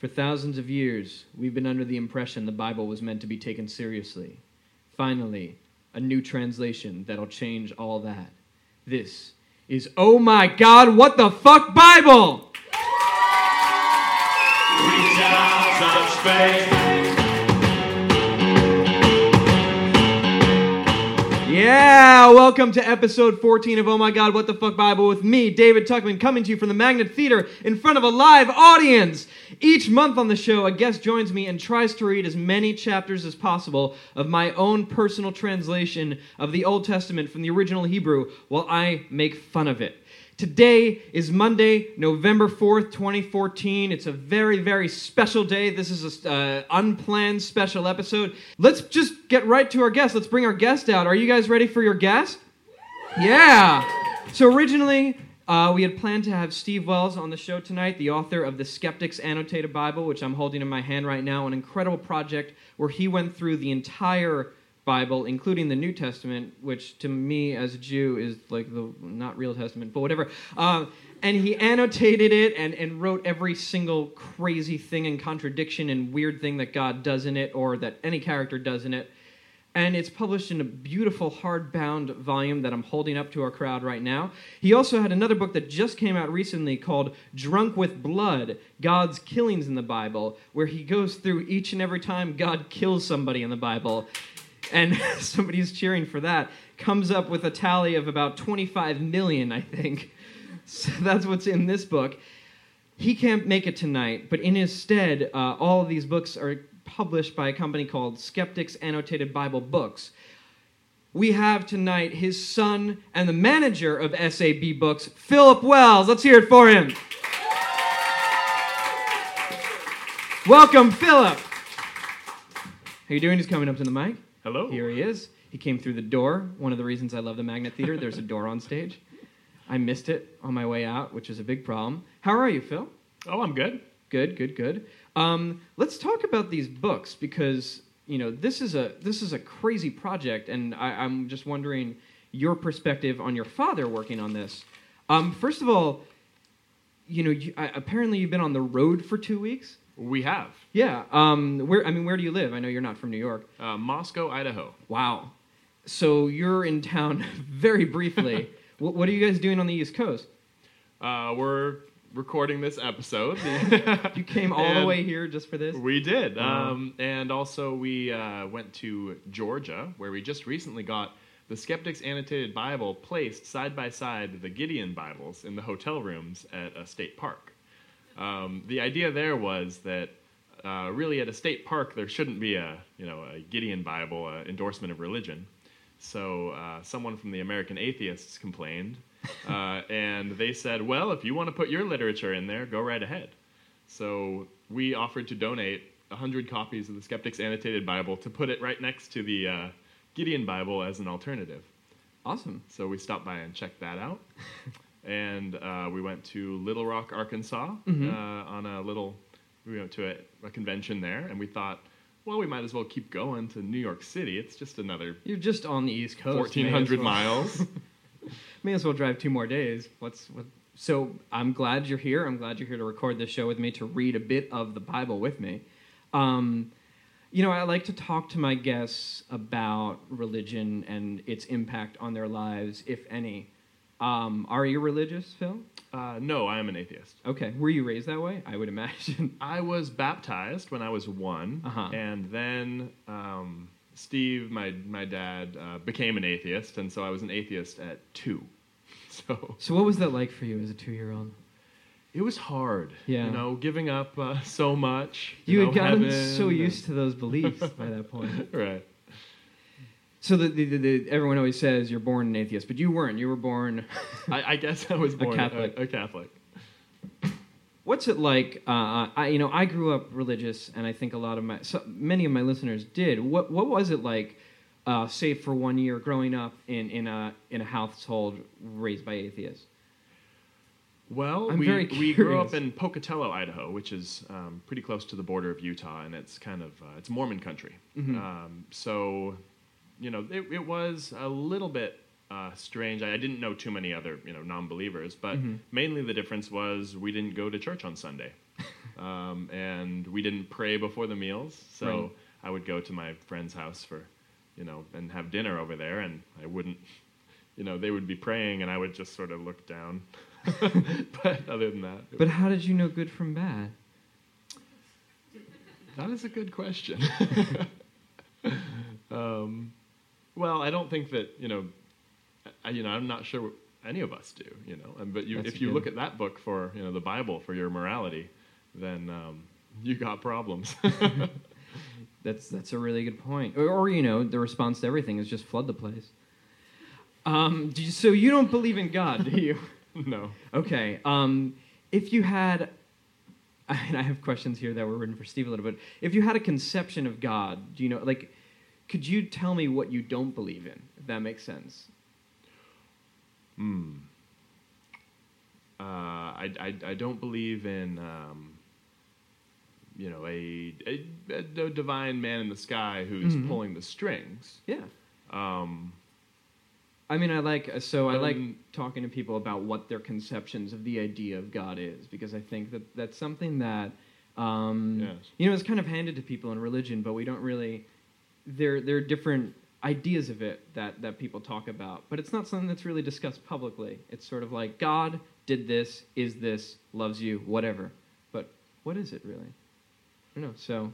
For thousands of years, we've been under the impression the Bible was meant to be taken seriously. Finally, a new translation that'll change all that. This is Oh My God, What the Fuck Bible! Yeah, welcome to episode 14 of Oh My God, What the Fuck Bible with me, David Tuckman, coming to you from the Magnet Theater in front of a live audience. Each month on the show, a guest joins me and tries to read as many chapters as possible of my own personal translation of the Old Testament from the original Hebrew while I make fun of it. Today is Monday, November 4th, 2014. It's a very, very special day. This is an uh, unplanned special episode. Let's just get right to our guest. Let's bring our guest out. Are you guys ready for your guest? Yeah. So originally, uh, we had planned to have Steve Wells on the show tonight, the author of the Skeptics Annotated Bible, which I'm holding in my hand right now, an incredible project where he went through the entire Bible, including the New Testament, which to me as a Jew is like the not real Testament, but whatever. Uh, and he annotated it and, and wrote every single crazy thing and contradiction and weird thing that God does in it or that any character does in it. And it's published in a beautiful hardbound volume that I'm holding up to our crowd right now. He also had another book that just came out recently called Drunk with Blood God's Killings in the Bible, where he goes through each and every time God kills somebody in the Bible and somebody's cheering for that, comes up with a tally of about 25 million, I think. So that's what's in this book. He can't make it tonight, but in his stead, uh, all of these books are published by a company called Skeptics Annotated Bible Books. We have tonight his son and the manager of SAB Books, Philip Wells. Let's hear it for him. Welcome, Philip. How you doing? He's coming up to the mic. Hello. Here he is. He came through the door. One of the reasons I love the Magnet Theater, there's a door on stage. I missed it on my way out, which is a big problem. How are you, Phil? Oh, I'm good. Good, good, good. Um, let's talk about these books because you know this is a this is a crazy project, and I, I'm just wondering your perspective on your father working on this. Um, first of all, you know, you, I, apparently you've been on the road for two weeks. We have Yeah. Um, where I mean, where do you live? I know you're not from New York. uh, Moscow, Idaho. Wow. So you're in town very briefly. what, what are you guys doing on the East Coast? Uh, we're recording this episode. You came all the way here just for this? We did, Wow. um, and also we uh, went to Georgia, where we just recently got the Skeptics Annotated Bible placed side by side the Gideon Bibles in the hotel rooms at a state park. Um, the idea there was that uh, really at a state park there shouldn't be a you know a Gideon Bible uh, endorsement of religion. So uh, someone from the American Atheists complained, uh, and they said, "Well, if you want to put your literature in there, go right ahead." So we offered to donate 100 copies of the Skeptics Annotated Bible to put it right next to the uh, Gideon Bible as an alternative. Awesome. So we stopped by and checked that out. and uh, we went to Little Rock, Arkansas Mhm. uh, on a little, we went to a, a convention there, and we thought, well, we might as well keep going to New York City. It's just another You're just on the East Coast. 1,400 well- miles. May as well drive two more days. What's what? So I'm glad you're here. I'm glad you're here to record this show with me to read a bit of the Bible with me. Um, you know, I like to talk to my guests about religion and its impact on their lives, if any. Um, are you religious, Phil? uh, no, I am an atheist. Okay. Were you raised that way? I would imagine. I was baptized when I was one, Uh-huh. and then um, Steve, my my dad, uh, became an atheist, and so I was an atheist at two. So So, what was that like for you as a two-year-old? it was hard, Yeah. you know, giving up uh, so much. You, know, had gotten so and- used to those beliefs by that point. right. So the, the, the, everyone always says you're born an atheist, but you weren't. You were born. I, I guess I was born a Catholic. A, a Catholic. What's it like? Uh, I you know I grew up religious, and I think a lot of my so, many of my listeners did. What what was it like? Uh, say for one year growing up in, in a in a household raised by atheists. Well, I'm we, we grew up in Pocatello, Idaho, which is um, pretty close to the border of Utah, and it's kind of uh, it's Mormon country. Mhm. Um, so, you know, it, it was a little bit uh, strange. I, I didn't know too many other you know non-believers, but Mhm. mainly the difference was we didn't go to church on Sunday. um, and we didn't pray before the meals. So Right. I would go to my friend's house for, you know, and have dinner over there, and I wouldn't, you know, they would be praying, and I would just sort of look down. but other than that, But how did you know good from bad? That is a good question. um, well, I don't think that you know, I, you know, I'm not sure what any of us do. You know, and, but you, if you good. look at that book for you know the Bible for your morality, then um, you got problems. That's that's a really good point. Or, or you know, the response to everything is just flood the place. Um, do you, so you don't believe in God, do you? no. Okay. Um, if you had, and I have questions here that were written for Steve a little bit. If you had a conception of God, do you know, like, could you tell me what you don't believe in? If that makes sense. Hmm. Uh, I, I, I don't believe in um, you know a, a, a divine man in the sky who's Mhm. pulling the strings. Yeah. Um, I mean, I like so I like Um, talking to people about what their conceptions of the idea of God is because I think that that's something that um, Yes. you know is kind of handed to people in religion, but we don't really. There, there are different ideas of it that that people talk about, but it's not something that's really discussed publicly. It's sort of like God did this, is this, loves you, whatever. But what is it really? I don't know. So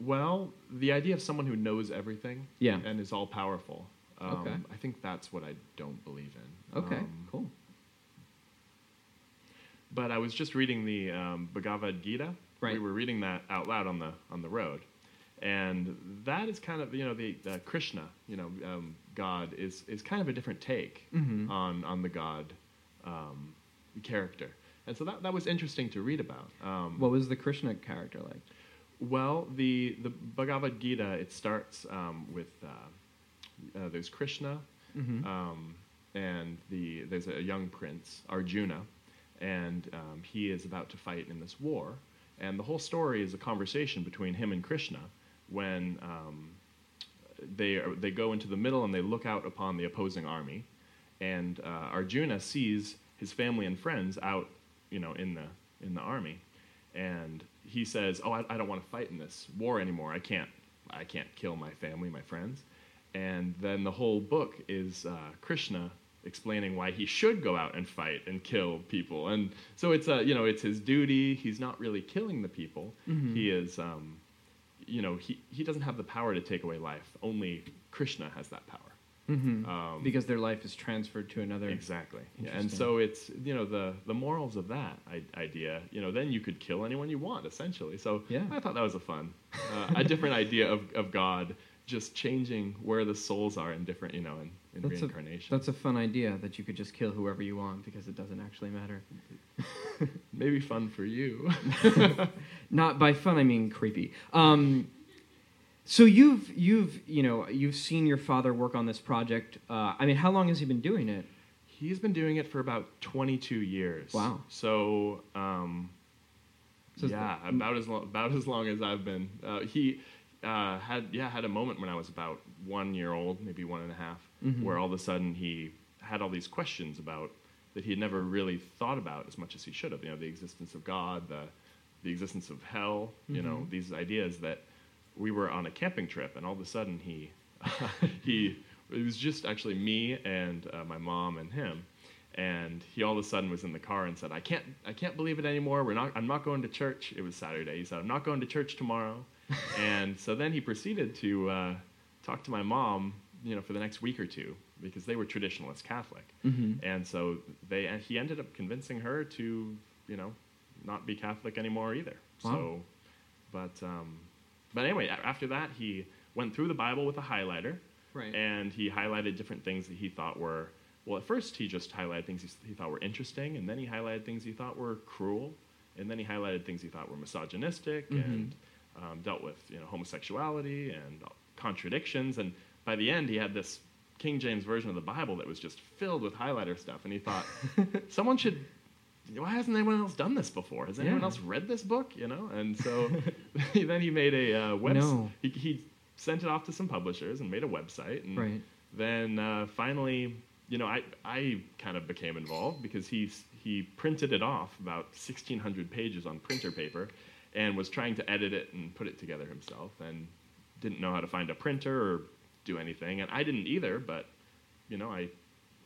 Well, the idea of someone who knows everything Yeah. and is all powerful. Um, Okay. I think that's what I don't believe in. okay, Um, cool. But I was just reading the um, Bhagavad Gita. Right. We were reading that out loud on the on the road, and that is kind of you know the uh, Krishna, you know, um, God is is kind of a different take Mhm. on on the God um, character, and so that that was interesting to read about. Um, What was the Krishna character like? Well, the the Bhagavad Gita it starts um, with uh, uh, there's Krishna, Mhm. um, and the there's a young prince Arjuna, and um, he is about to fight in this war, and the whole story is a conversation between him and Krishna when um, they are, they go into the middle and they look out upon the opposing army, and uh, Arjuna sees his family and friends out, you know, in the in the army, and he says, "Oh, I, I don't want to fight in this war anymore. I can't I can't kill my family, my friends." And then the whole book is uh, Krishna explaining why he should go out and fight and kill people, and so it's a you know it's his duty. He's not really killing the people. Mhm. He is. Um, you know, he, he doesn't have the power to take away life. Only Krishna has that power. Mm-hmm. Um, because their life is transferred to another. Exactly. Yeah, and so it's you know the the morals of that I- idea. You know, then you could kill anyone you want essentially. So Yeah. I thought that was a fun, uh, a different idea of, of God just changing where the souls are in different you know in, in That's a, that's a fun idea that you could just kill whoever you want because it doesn't actually matter. Maybe fun for you. Not by fun, I mean creepy. Um, so you've you've you know you've seen your father work on this project. Uh, I mean, how long has he been doing it? He's been doing it for about 22 years. Wow. So, um, So yeah, the- about as long about as long as I've been. Uh, he uh, had yeah had a moment when I was about one year old, maybe one and a half, Mhm. where all of a sudden he had all these questions about that he had never really thought about as much as he should have. You know, the existence of God, the the existence of hell. You know, Mhm. these ideas that we were on a camping trip, and all of a sudden he he it was just actually me and uh, my mom and him and he all of a sudden was in the car and said i can't i can't believe it anymore we're not i'm not going to church it was saturday he said i'm not going to church tomorrow and so then he proceeded to uh, talk to my mom you know for the next week or two because they were traditionalist catholic Mhm. and so they and he ended up convincing her to you know not be catholic anymore either Wow. so but um, but anyway after that he went through the bible with a highlighter Right. and he highlighted different things that he thought were well at first he just highlighted things he, he thought were interesting and then he highlighted things he thought were cruel and then he highlighted things he thought were misogynistic Mhm. and um, dealt with you know homosexuality and contradictions and by the end he had this king james version of the bible that was just filled with highlighter stuff and he thought someone should why hasn't anyone else done this before has anyone Yeah. else read this book you know and so then he made a uh, website No. he, he sent it off to some publishers and made a website and Right. then uh, finally you know i i kind of became involved because he he printed it off about 1,600 pages on printer paper, and was trying to edit it and put it together himself, and didn't know how to find a printer or do anything, and I didn't either. But you know, I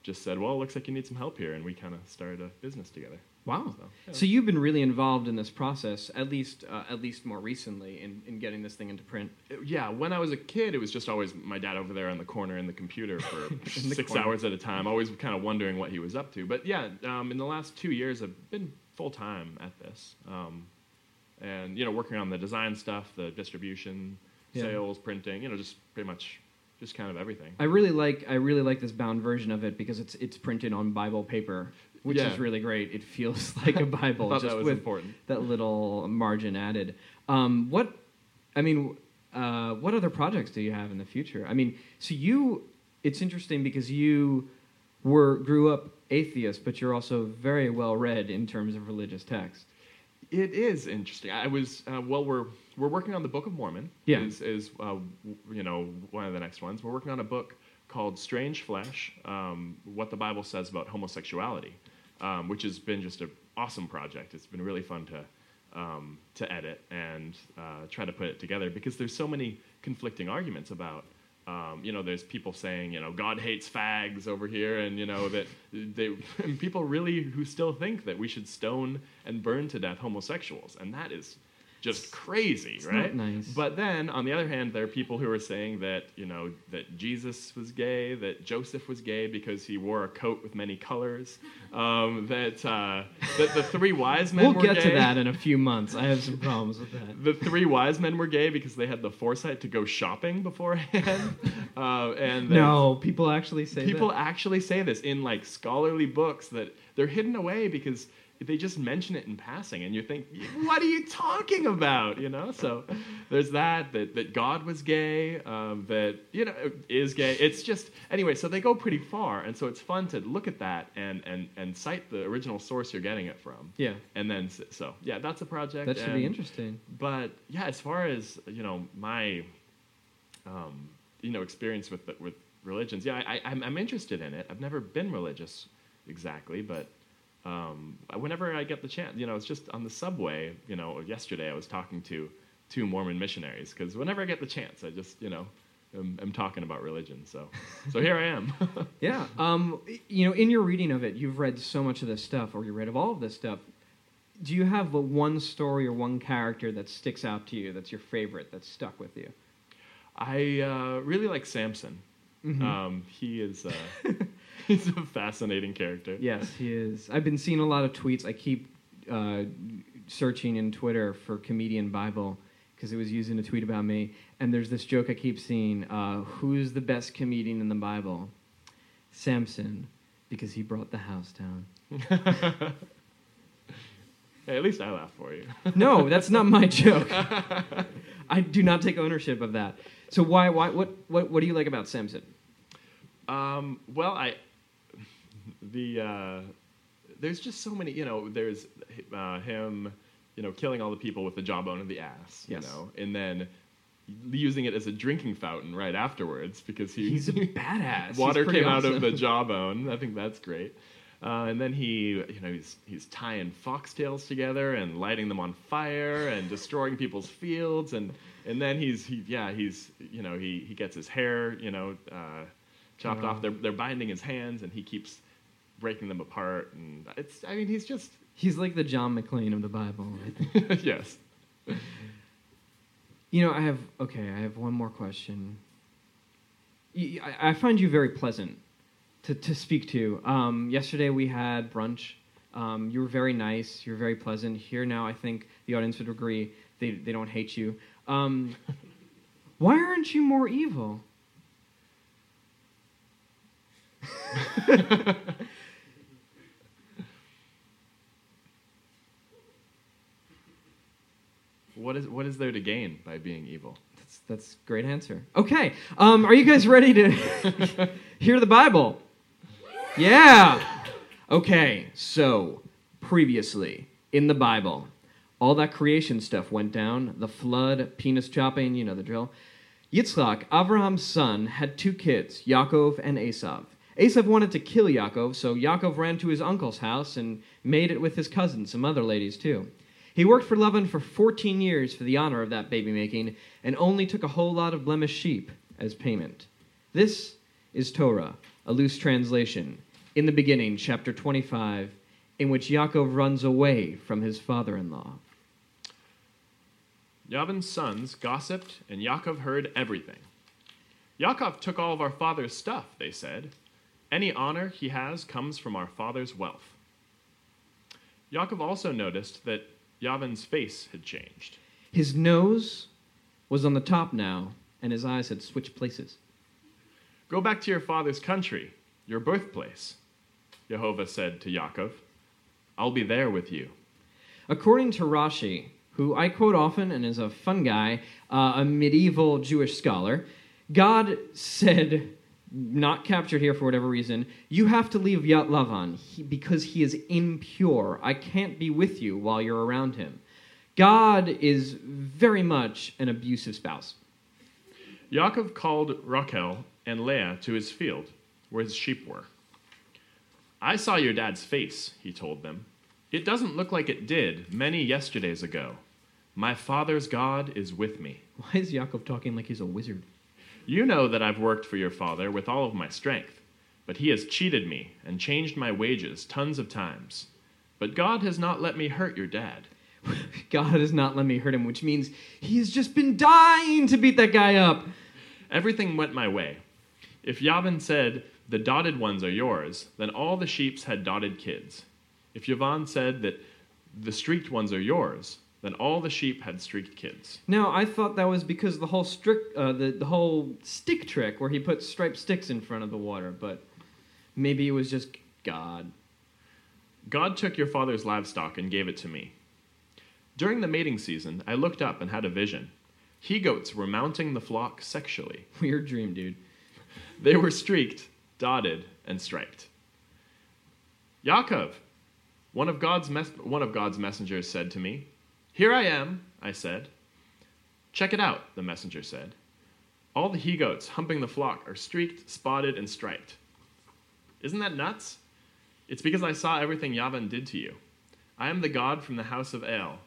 just said, "Well, it looks like you need some help here," and we kind of started a business together. Wow. So, yeah. So you've been really involved in this process, at least uh, at least more recently, in, in getting this thing into print. yeah, when I was a kid, it was just always my dad over there on the corner in the computer for the six corner. hours at a time, always kind of wondering what he was up to. But yeah, um, in the last two years, I've been full time at this, um, and you know, working on the design stuff, the distribution, Yeah. sales, printing, you know, just pretty much just kind of everything. I really like I really like this bound version of it because it's it's printed on Bible paper, which Yeah. is really great. It feels like a Bible, just that was with important. that little margin added. Um, what I mean, uh, what other projects do you have in the future? I mean, so you it's interesting because you were grew up atheist, but you're also very well read in terms of religious text. It is interesting. I was uh, well. We're we're working on the Book of Mormon. Yeah. is is uh, you know one of the next ones. We're working on a book called Strange Flesh: um, What the Bible Says About Homosexuality, um, which has been just an awesome project. It's been really fun to um, to edit and uh, try to put it together because there's so many conflicting arguments about. Um, you know, there's people saying, you know, God hates fags over here, and you know that they and people really who still think that we should stone and burn to death homosexuals, and that is just crazy, It's right? nice. But then, on the other hand, there are people who are saying that you know that Jesus was gay, that Joseph was gay because he wore a coat with many colors, um, that uh, that the three wise men We'll were get to gay. that in a few months. I have some problems with that. the three wise men were gay because they had the foresight to go shopping beforehand, uh, and No, people actually say people that. actually say this in like scholarly books that they're hidden away because they just mention it in passing, and you think, what are you talking about? You know, so there's that that that God was gay, um, that you know is gay. It's just anyway. So they go pretty far, and so it's fun to look at that and and and cite the original source you're getting it from. Yeah, And then so yeah, that's a project. that should be interesting. but yeah, as far as you know, my um, you know experience with the, with religions, yeah, I, I'm, I'm interested in it. I've never been religious exactly, but um, whenever I get the chance, you know, it's just on the subway. You know, yesterday I was talking to two Mormon missionaries because whenever I get the chance, I just you know. am am talking about religion, so so here I am. Yeah. Um, you know, in your reading of it, you've read so much of this stuff, or you read of all of this stuff. Do you have a one story or one character that sticks out to you that's your favorite, that's stuck with you? I uh, really like Samson. Mhm. Um, he is uh, he's a fascinating character. Yes, he is. I've been seeing a lot of tweets. I keep uh, searching in Twitter for comedian Bible because it was using a tweet about me. And there's this joke I keep seeing: uh, Who's the best comedian in the Bible? Samson, because he brought the house down. Hey, at least I laugh for you. No, that's not my joke. I do not take ownership of that. So why? Why? What? What? What do you like about Samson? Um, well, I the uh, there's just so many. You know, there's uh, him, you know, killing all the people with the jawbone of the ass. Yes. You know, and then using it as a drinking fountain right afterwards because he He's a badass. Water came out of the jawbone. I think that's great. Uh, and then he, you know, he's he's tying foxtails together and lighting them on fire and destroying people's fields and and then he's he yeah he's you know he he gets his hair you know uh, chopped Oh. off. They're they're binding his hands and he keeps breaking them apart and it's I mean he's just He's like the John McClane of the Bible. Yes You know, I have okay. I have one more question. I find you very pleasant to to speak to. Um, yesterday we had brunch. Um, you were very nice. You're very pleasant. Here now, I think the audience would agree. They they don't hate you. Um, why aren't you more evil? what is what is there to gain by being evil That's that's great answer. Okay, um, are you guys ready to hear the Bible? Yeah. Okay, so previously in the Bible, all that creation stuff went down. The flood, penis chopping, you know the drill. Yitzchak, Abraham's son, had two kids, Yaakov and Esav. Esav wanted to kill Yaakov, so Yaakov ran to his uncle's house and made it with his cousins, some other ladies too. He worked for Laban for 14 years for the honor of that baby making and only took a whole lot of blemished sheep as payment. This is Torah, a loose translation. In the beginning, chapter 25, in which Yaakov runs away from his father in law. Laban's sons gossiped, and Yaakov heard everything. Yaakov took all of our father's stuff, they said. Any honor he has comes from our father's wealth. Yaakov also noticed that Laban's face had changed. His nose was on the top now, and his eyes had switched places. Go back to your father's country, your birthplace, Jehovah said to Yaakov. I'll be there with you. According to Rashi, who I quote often and is a fun guy, uh, a medieval Jewish scholar, God said, not captured here for whatever reason, you have to leave Yat Lavan he, because he is impure. I can't be with you while you're around him. God is very much an abusive spouse. Yaakov called Rachel and Leah to his field, where his sheep were. I saw your dad's face, he told them. It doesn't look like it did many yesterdays ago. My father's God is with me. Why is Yaakov talking like he's a wizard? You know that I've worked for your father with all of my strength, but he has cheated me and changed my wages tons of times. But God has not let me hurt your dad. God has not let me hurt him, which means he has just been dying to beat that guy up. Everything went my way. If Lavan said, The dotted ones are yours, then all the sheeps had dotted kids. If Lavan said that the streaked ones are yours, then all the sheep had streaked kids. Now, I thought that was because the whole strick, uh, the, the whole stick trick where he put striped sticks in front of the water, but maybe it was just God. God took your father's livestock and gave it to me. During the mating season, I looked up and had a vision. He goats were mounting the flock sexually. Weird dream, dude. They were streaked, dotted, and striped. Yaakov, one of God's, mes- one of God's messengers said to me, Here I am, I said. Check it out, the messenger said. All the he goats humping the flock are streaked, spotted, and striped. Isn't that nuts? It's because I saw everything Lavan did to you. I am the God from the house of El,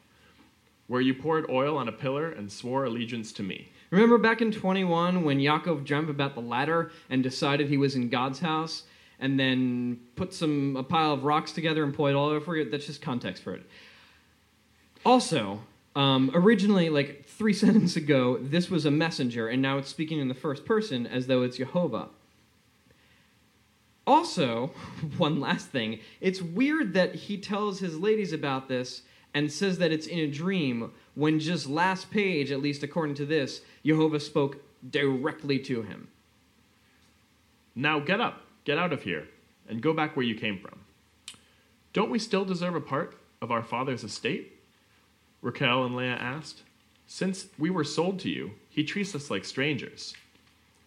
where you poured oil on a pillar and swore allegiance to me. Remember back in 21 when Yaakov dreamt about the ladder and decided he was in God's house and then put some a pile of rocks together and poured oil over it? That's just context for it. Also, um, originally, like three sentences ago, this was a messenger, and now it's speaking in the first person as though it's Jehovah. Also, one last thing, it's weird that he tells his ladies about this and says that it's in a dream when just last page, at least according to this, Jehovah spoke directly to him. Now get up, get out of here, and go back where you came from. Don't we still deserve a part of our father's estate? Raquel and Leah asked. Since we were sold to you, he treats us like strangers.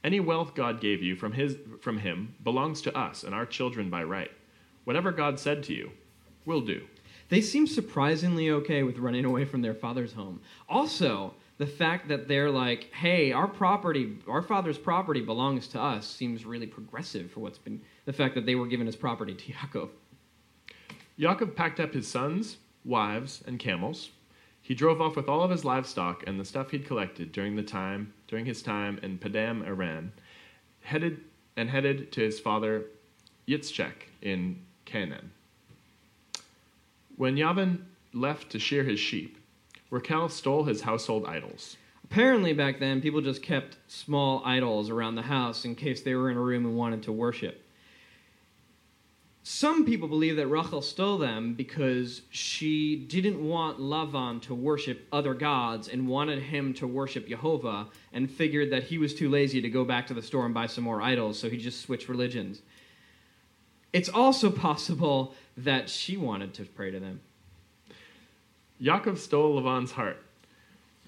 Any wealth God gave you from, his, from him belongs to us and our children by right. Whatever God said to you, we'll do. They seem surprisingly okay with running away from their father's home. Also, the fact that they're like, hey, our property, our father's property belongs to us seems really progressive for what's been the fact that they were given his property to Yaakov. Yaakov packed up his sons, wives, and camels. He drove off with all of his livestock and the stuff he'd collected during the time during his time in Padam Aram, headed and headed to his father Yitzchak in Canaan. When Lavan left to shear his sheep, Raquel stole his household idols. Apparently, back then, people just kept small idols around the house in case they were in a room and wanted to worship. Some people believe that Rachel stole them because she didn't want Lavan to worship other gods and wanted him to worship Jehovah and figured that he was too lazy to go back to the store and buy some more idols, so he just switched religions. It's also possible that she wanted to pray to them. Yaakov stole Lavan's heart.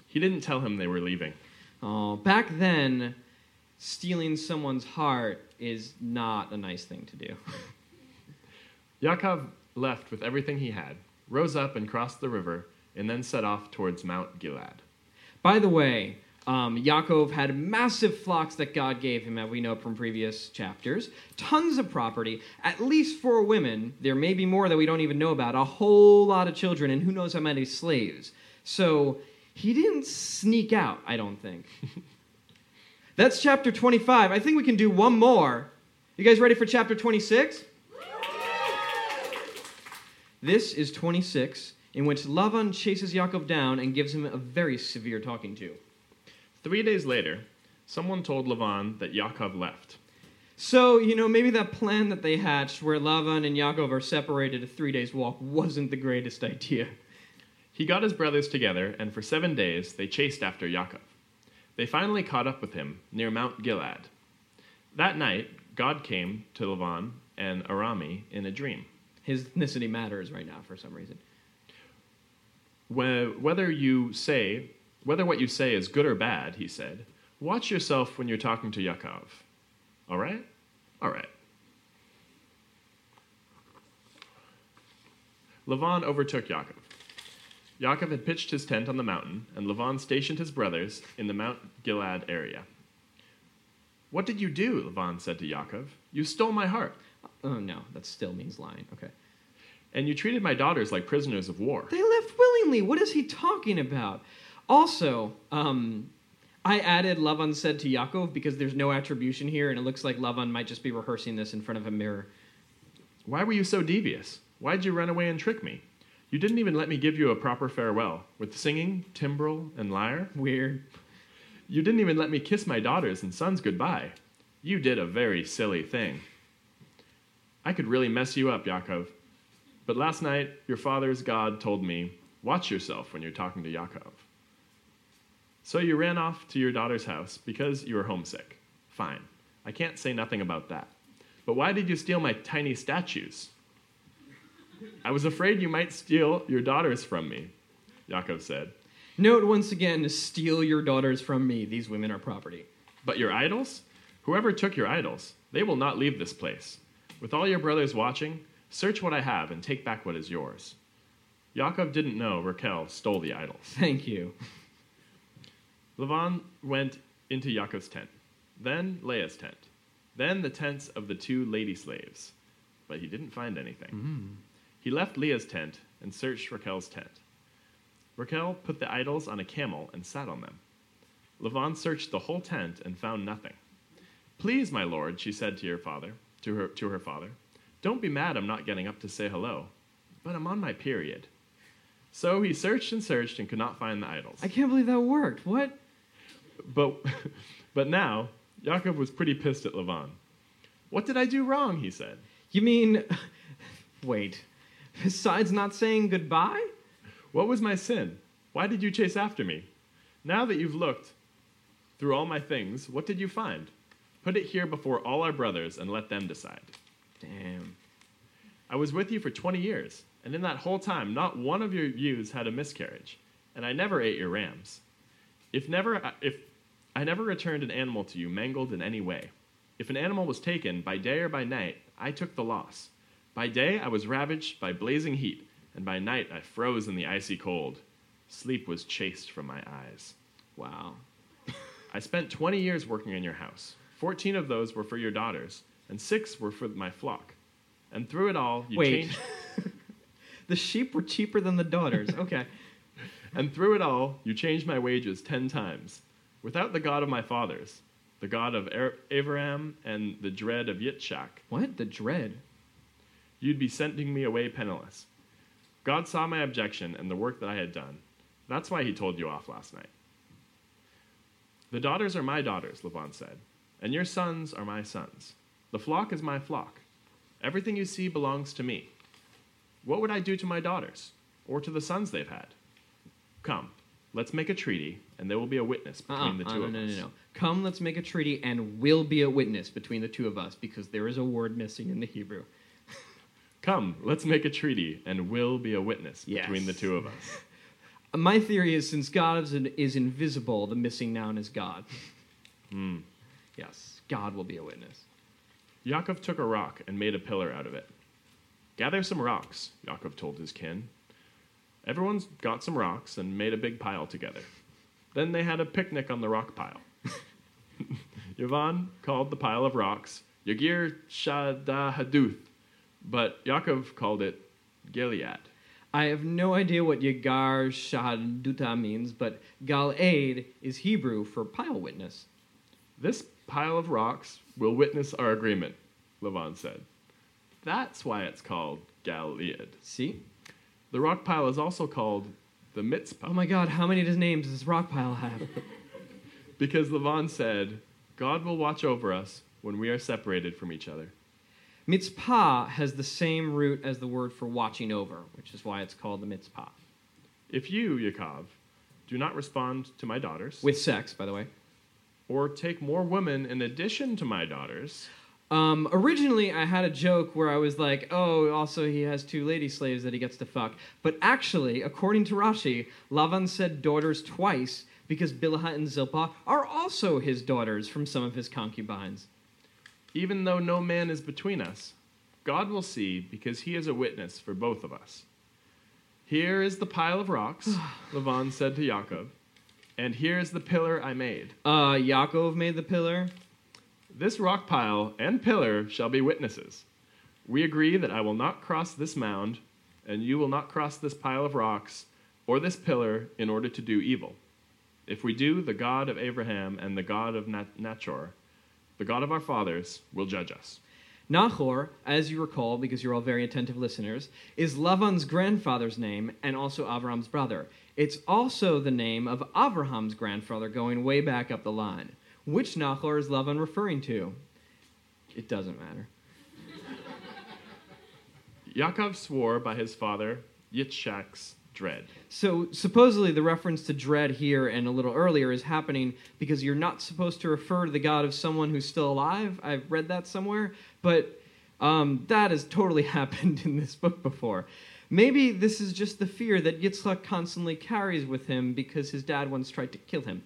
He didn't tell him they were leaving. Oh, back then, stealing someone's heart is not a nice thing to do. Yaakov left with everything he had, rose up and crossed the river, and then set off towards Mount Gilad. By the way, Um, Yaakov had massive flocks that God gave him, as we know from previous chapters. Tons of property, at least four women. There may be more that we don't even know about. A whole lot of children, and who knows how many slaves. So he didn't sneak out, I don't think. That's chapter 25. I think we can do one more. You guys ready for chapter 26? This is 26, in which Lavan chases Yaakov down and gives him a very severe talking to. Three days later, someone told Lavan that Yaakov left. So, you know, maybe that plan that they hatched where Lavan and Yaakov are separated a three days walk wasn't the greatest idea. He got his brothers together, and for seven days they chased after Yaakov. They finally caught up with him near Mount Gilad. That night, God came to Lavan and Arami in a dream. His ethnicity matters right now for some reason. Whether you say, whether what you say is good or bad, he said, watch yourself when you're talking to Yaakov. All right? All right. Lavan overtook Yaakov. Yaakov had pitched his tent on the mountain, and Lavan stationed his brothers in the Mount Gilad area. What did you do? Lavan said to Yaakov. You stole my heart, Oh, no, that still means lying. Okay. and you treated my daughters like prisoners of war. They left willingly. What is he talking about? Also, um, I added Lavan said to Yaakov because there's no attribution here, and it looks like Lavan might just be rehearsing this in front of a mirror. Why were you so devious? Why'd you run away and trick me? You didn't even let me give you a proper farewell, with singing, timbrel, and lyre. Weird. You didn't even let me kiss my daughters and sons goodbye. You did a very silly thing. I could really mess you up, Yaakov. But last night, your father's God told me, Watch yourself when you're talking to Yaakov. So you ran off to your daughter's house because you were homesick. Fine. I can't say nothing about that. But why did you steal my tiny statues? I was afraid you might steal your daughters from me, Yaakov said. Note once again to steal your daughters from me. These women are property. But your idols? Whoever took your idols, they will not leave this place. With all your brothers watching, search what I have and take back what is yours. Yaakov didn't know Raquel stole the idols. Thank you. Lavan went into Yaakov's tent, then Leah's tent, then the tents of the two lady slaves, but he didn't find anything. Mm. He left Leah's tent and searched Raquel's tent. Raquel put the idols on a camel and sat on them. Lavan searched the whole tent and found nothing. Please, my lord, she said to your father, to her to her father, don't be mad I'm not getting up to say hello, but I'm on my period. So he searched and searched and could not find the idols. I can't believe that worked. What? But, but now, Yaakov was pretty pissed at Lavan. What did I do wrong? He said. You mean. Wait. Besides not saying goodbye? What was my sin? Why did you chase after me? Now that you've looked through all my things, what did you find? Put it here before all our brothers and let them decide. Damn. I was with you for 20 years, and in that whole time, not one of your ewes had a miscarriage, and I never ate your rams. If never, uh, if I never returned an animal to you mangled in any way. If an animal was taken by day or by night, I took the loss. By day I was ravaged by blazing heat, and by night I froze in the icy cold. Sleep was chased from my eyes. Wow. I spent 20 years working in your house. 14 of those were for your daughters, and six were for my flock. And through it all, you Wait. changed. The sheep were cheaper than the daughters. Okay. And through it all, you changed my wages ten times. Without the God of my fathers, the God of Abraham and the dread of Yitzchak, what? The dread. you'd be sending me away penniless. God saw my objection and the work that I had done. That's why he told you off last night. The daughters are my daughters, Laban said, and your sons are my sons. The flock is my flock. Everything you see belongs to me. What would I do to my daughters, or to the sons they've had? Come, let's make a treaty, and there will be a witness between Uh-uh, the uh, two no, of no, us. no, no. Come, let's make a treaty and we'll be a witness between the two of us because there is a word missing in the Hebrew. Come, let's make a treaty, and we'll be a witness Yes. between the two of us. Uh, My theory is since God is, is invisible, the missing noun is God. Hmm. Yes, God will be a witness. Yaakov took a rock and made a pillar out of it. Gather some rocks, Yaakov told his kin. Everyone's got some rocks and made a big pile together. Then they had a picnic on the rock pile. Lavan called the pile of rocks Yagir Shadahaduth, but Yaakov called it Gilead. I have no idea what Yagar Shahaduta means, but Gal-Aid is Hebrew for pile witness. This pile of rocks will witness our agreement, Lavan said. That's why it's called Gilead. See? The rock pile is also called the Mitzpah Oh my god, how many names does this rock pile have? because Lavan said, God will watch over us when we are separated from each other. Mitzpah has the same root as the word for watching over, which is why it's called the mitzpah. If you, Yaakov, do not respond to my daughters, With sex, by the way. Or take more women in addition to my daughters, Um, originally, I had a joke where I was like, oh, also he has two lady slaves that he gets to fuck. But actually, according to Rashi, Lavan said daughters twice because Bilhah and Zilpah are also his daughters from some of his concubines. even though no man is between us, God will see because he is a witness for both of us. Here is the pile of rocks, Lavan said to Yaakov, and here is the pillar I made. Uh, Yaakov made the pillar. This rock pile and pillar shall be witnesses. We agree that I will not cross this mound, and you will not cross this pile of rocks or this pillar in order to do evil. If we do, the God of Abraham and the God of Nat- Nachor, the God of our fathers, will judge us. Nahor, as you recall, because you're all very attentive listeners, is Lavan's grandfather's name and also Avram's brother. It's also the name of Avraham's grandfather going way back up the line. Which Nahor is Lavan referring to? It doesn't matter. Yaakov swore by his father Yitzchak's dread. So supposedly the reference to dread here and a little earlier is happening because you're not supposed to refer to the god of someone who's still alive. I've read that somewhere, but um, that has totally happened in this book before. Maybe this is just the fear that Yitzhak constantly carries with him because his dad once tried to kill him.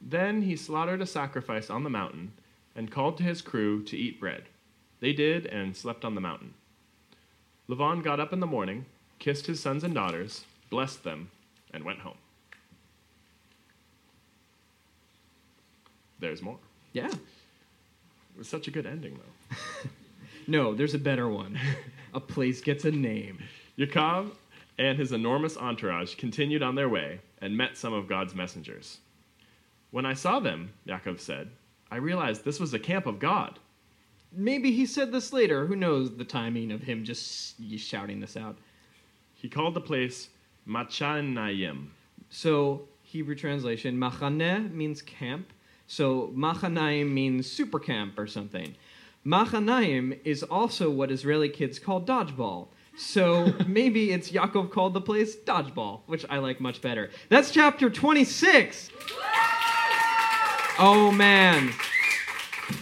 Then he slaughtered a sacrifice on the mountain and called to his crew to eat bread. They did and slept on the mountain. Lavan got up in the morning, kissed his sons and daughters, blessed them, and went home. There's more. Yeah. It was such a good ending, though. No, there's a better one. a place gets a name. Yaakov and his enormous entourage continued on their way and met some of God's messengers. When I saw them, Yaakov said, I realized this was a camp of God. Maybe he said this later. Who knows the timing of him just shouting this out? He called the place Machanayim. So, Hebrew translation, machaneh means camp. So, machanaim means super camp or something. Machanaim is also what Israeli kids call dodgeball. So, maybe it's Yaakov called the place dodgeball, which I like much better. That's chapter 26. Oh, man.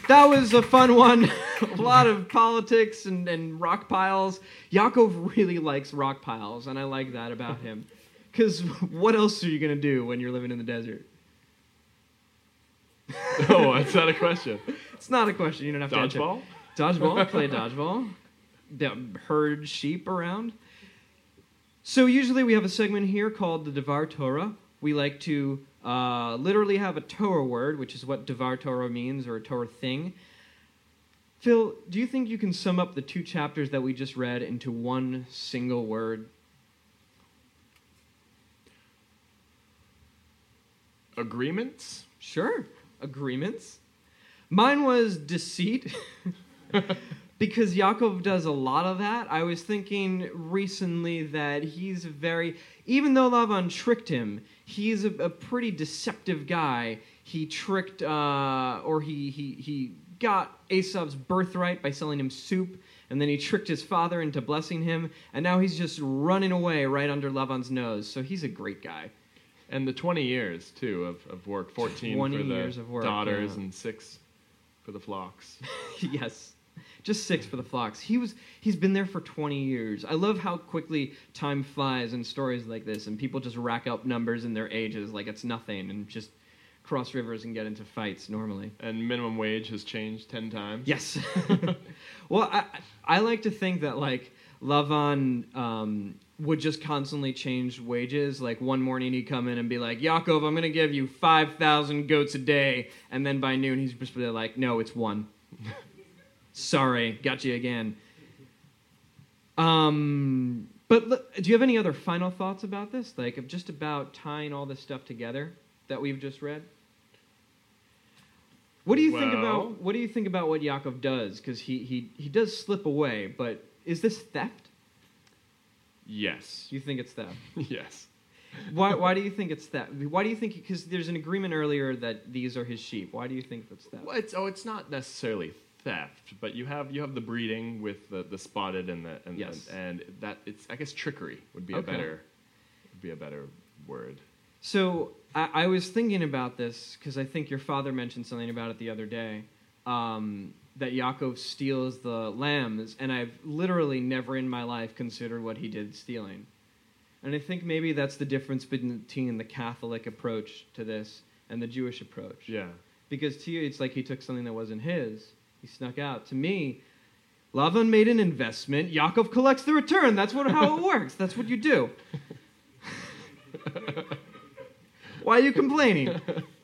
That was a fun one. a lot of politics and, and rock piles. Yaakov really likes rock piles, and I like that about him. Because what else are you going to do when you're living in the desert? oh, that's not a question. It's not a question. You don't have to. Dodgeball? Dodgeball. Play dodgeball. Herd sheep around. So usually we have a segment here called the Devar Torah. We like to uh, literally have a Torah word, which is what Devar Torah means, or a Torah thing. Phil, do you think you can sum up the two chapters that we just read into one single word? Agreements? Sure. Agreements. Mine was deceit. because Yaakov does a lot of that. I was thinking recently that he's very, even though Lavan tricked him, he's a, a pretty deceptive guy. He tricked, uh, or he, he, he got Esav's birthright by selling him soup, and then he tricked his father into blessing him, and now he's just running away right under Lavan's nose. So he's a great guy. And the 20 years, too, of, of work 14 for the years of work, daughters yeah. and six for the flocks. yes. Just six for the flocks. He was he's been there for 20 years. I love how quickly time flies in stories like this and people just rack up numbers in their ages like it's nothing and just cross rivers and get into fights normally. And minimum wage has changed 10 times. yes. Well I, I like to think that like lavan um, would just constantly change wages. Like one morning he'd come in and be like, Yaakov, I'm going to give you 5,000 goats a day. And then by noon he's just like, no, it's one. Sorry, got you again. Um, but do you have any other final thoughts about this? Like, of just about tying all this stuff together that we've just read? What do you think about what do you think about what Yaakov does? Because he, he he does slip away, but is this theft? Yes. You think it's theft? yes. Why why do you think it's that? Why do you think? Because there's an agreement earlier that these are his sheep. Why do you think that's theft? Well, it's oh, it's not necessarily theft, but you have you have the breeding with the, the spotted and the and, Yes. and, and that it's I guess trickery would be Okay. a better would be a better word. So I, I was thinking about this because I think your father mentioned something about it the other day. Um, that Yaakov steals the lambs, and I've literally never in my life considered what he did stealing. And I think maybe that's the difference between the Catholic approach to this and the Jewish approach. Yeah. Because to you, it's like he took something that wasn't his. He snuck out. To me, Lavan made an investment. Yaakov collects the return. That's what how it works. That's what you do. Why are you complaining?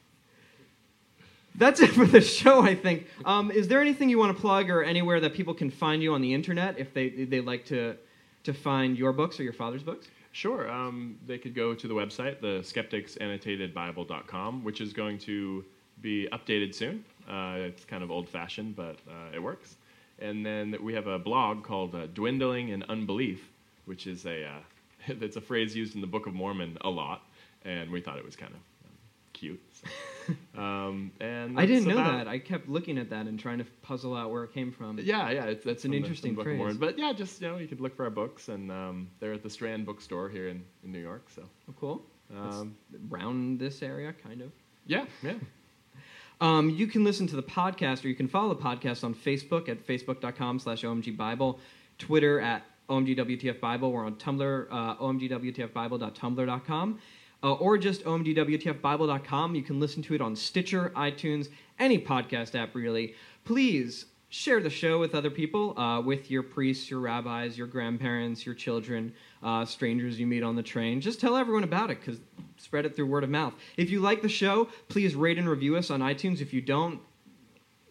That's it for the show, I think. Um, is there anything you want to plug or anywhere that people can find you on the internet if they they like to to find your books or your father's books? Sure. Um, they could go to the website, the skepticsannotatedbible.com, which is going to be updated soon. Uh, it's kind of old fashioned, but uh, it works. And then we have a blog called uh, Dwindling in Unbelief, which is a uh, that's a phrase used in the Book of Mormon a lot, and we thought it was kind of um, cute. So. Um, and I didn't know about- that. I kept looking at that and trying to puzzle out where it came from. Yeah, yeah, it's, that's an interesting the Book of phrase. Mormon. But yeah, just you know, you could look for our books, and um, they're at the Strand Bookstore here in, in New York. So Oh, cool. Um, around this area, kind of. yeah, yeah. Um, you can listen to the podcast, or you can follow the podcast on Facebook at facebook.com slash omgbible, Twitter at omgwtfbible. We're on Tumblr, uh, omgwtfbible.tumblr.com, uh, or just omgwtfbible.com. You can listen to it on Stitcher, iTunes, any podcast app, really. Please share the show with other people, uh, with your priests, your rabbis, your grandparents, your children, uh, strangers you meet on the train. Just tell everyone about it because spread it through word of mouth. If you like the show, please rate and review us on iTunes. If you don't,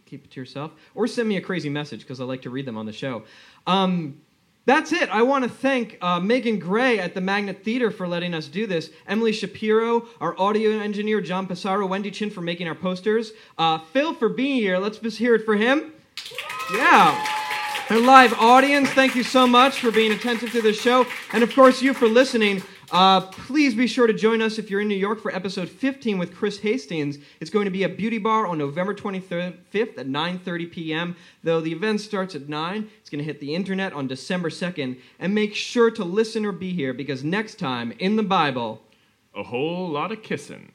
keep it to yourself or send me a crazy message because I like to read them on the show. Um, that's it. I want to thank uh, Megan Gray at the Magnet Theater for letting us do this, Emily Shapiro, our audio engineer, John Passaro, Wendy Chin for making our posters, uh, Phil for being here. Let's just hear it for him. Yeah. Our live audience, thank you so much for being attentive to the show. And of course, you for listening. Uh, please be sure to join us if you're in New York for episode 15 with Chris Hastings. It's going to be a Beauty Bar on November 25th at 9.30 p.m. Though the event starts at 9, it's going to hit the internet on December 2nd. And make sure to listen or be here because next time in the Bible, A whole lot of kissing.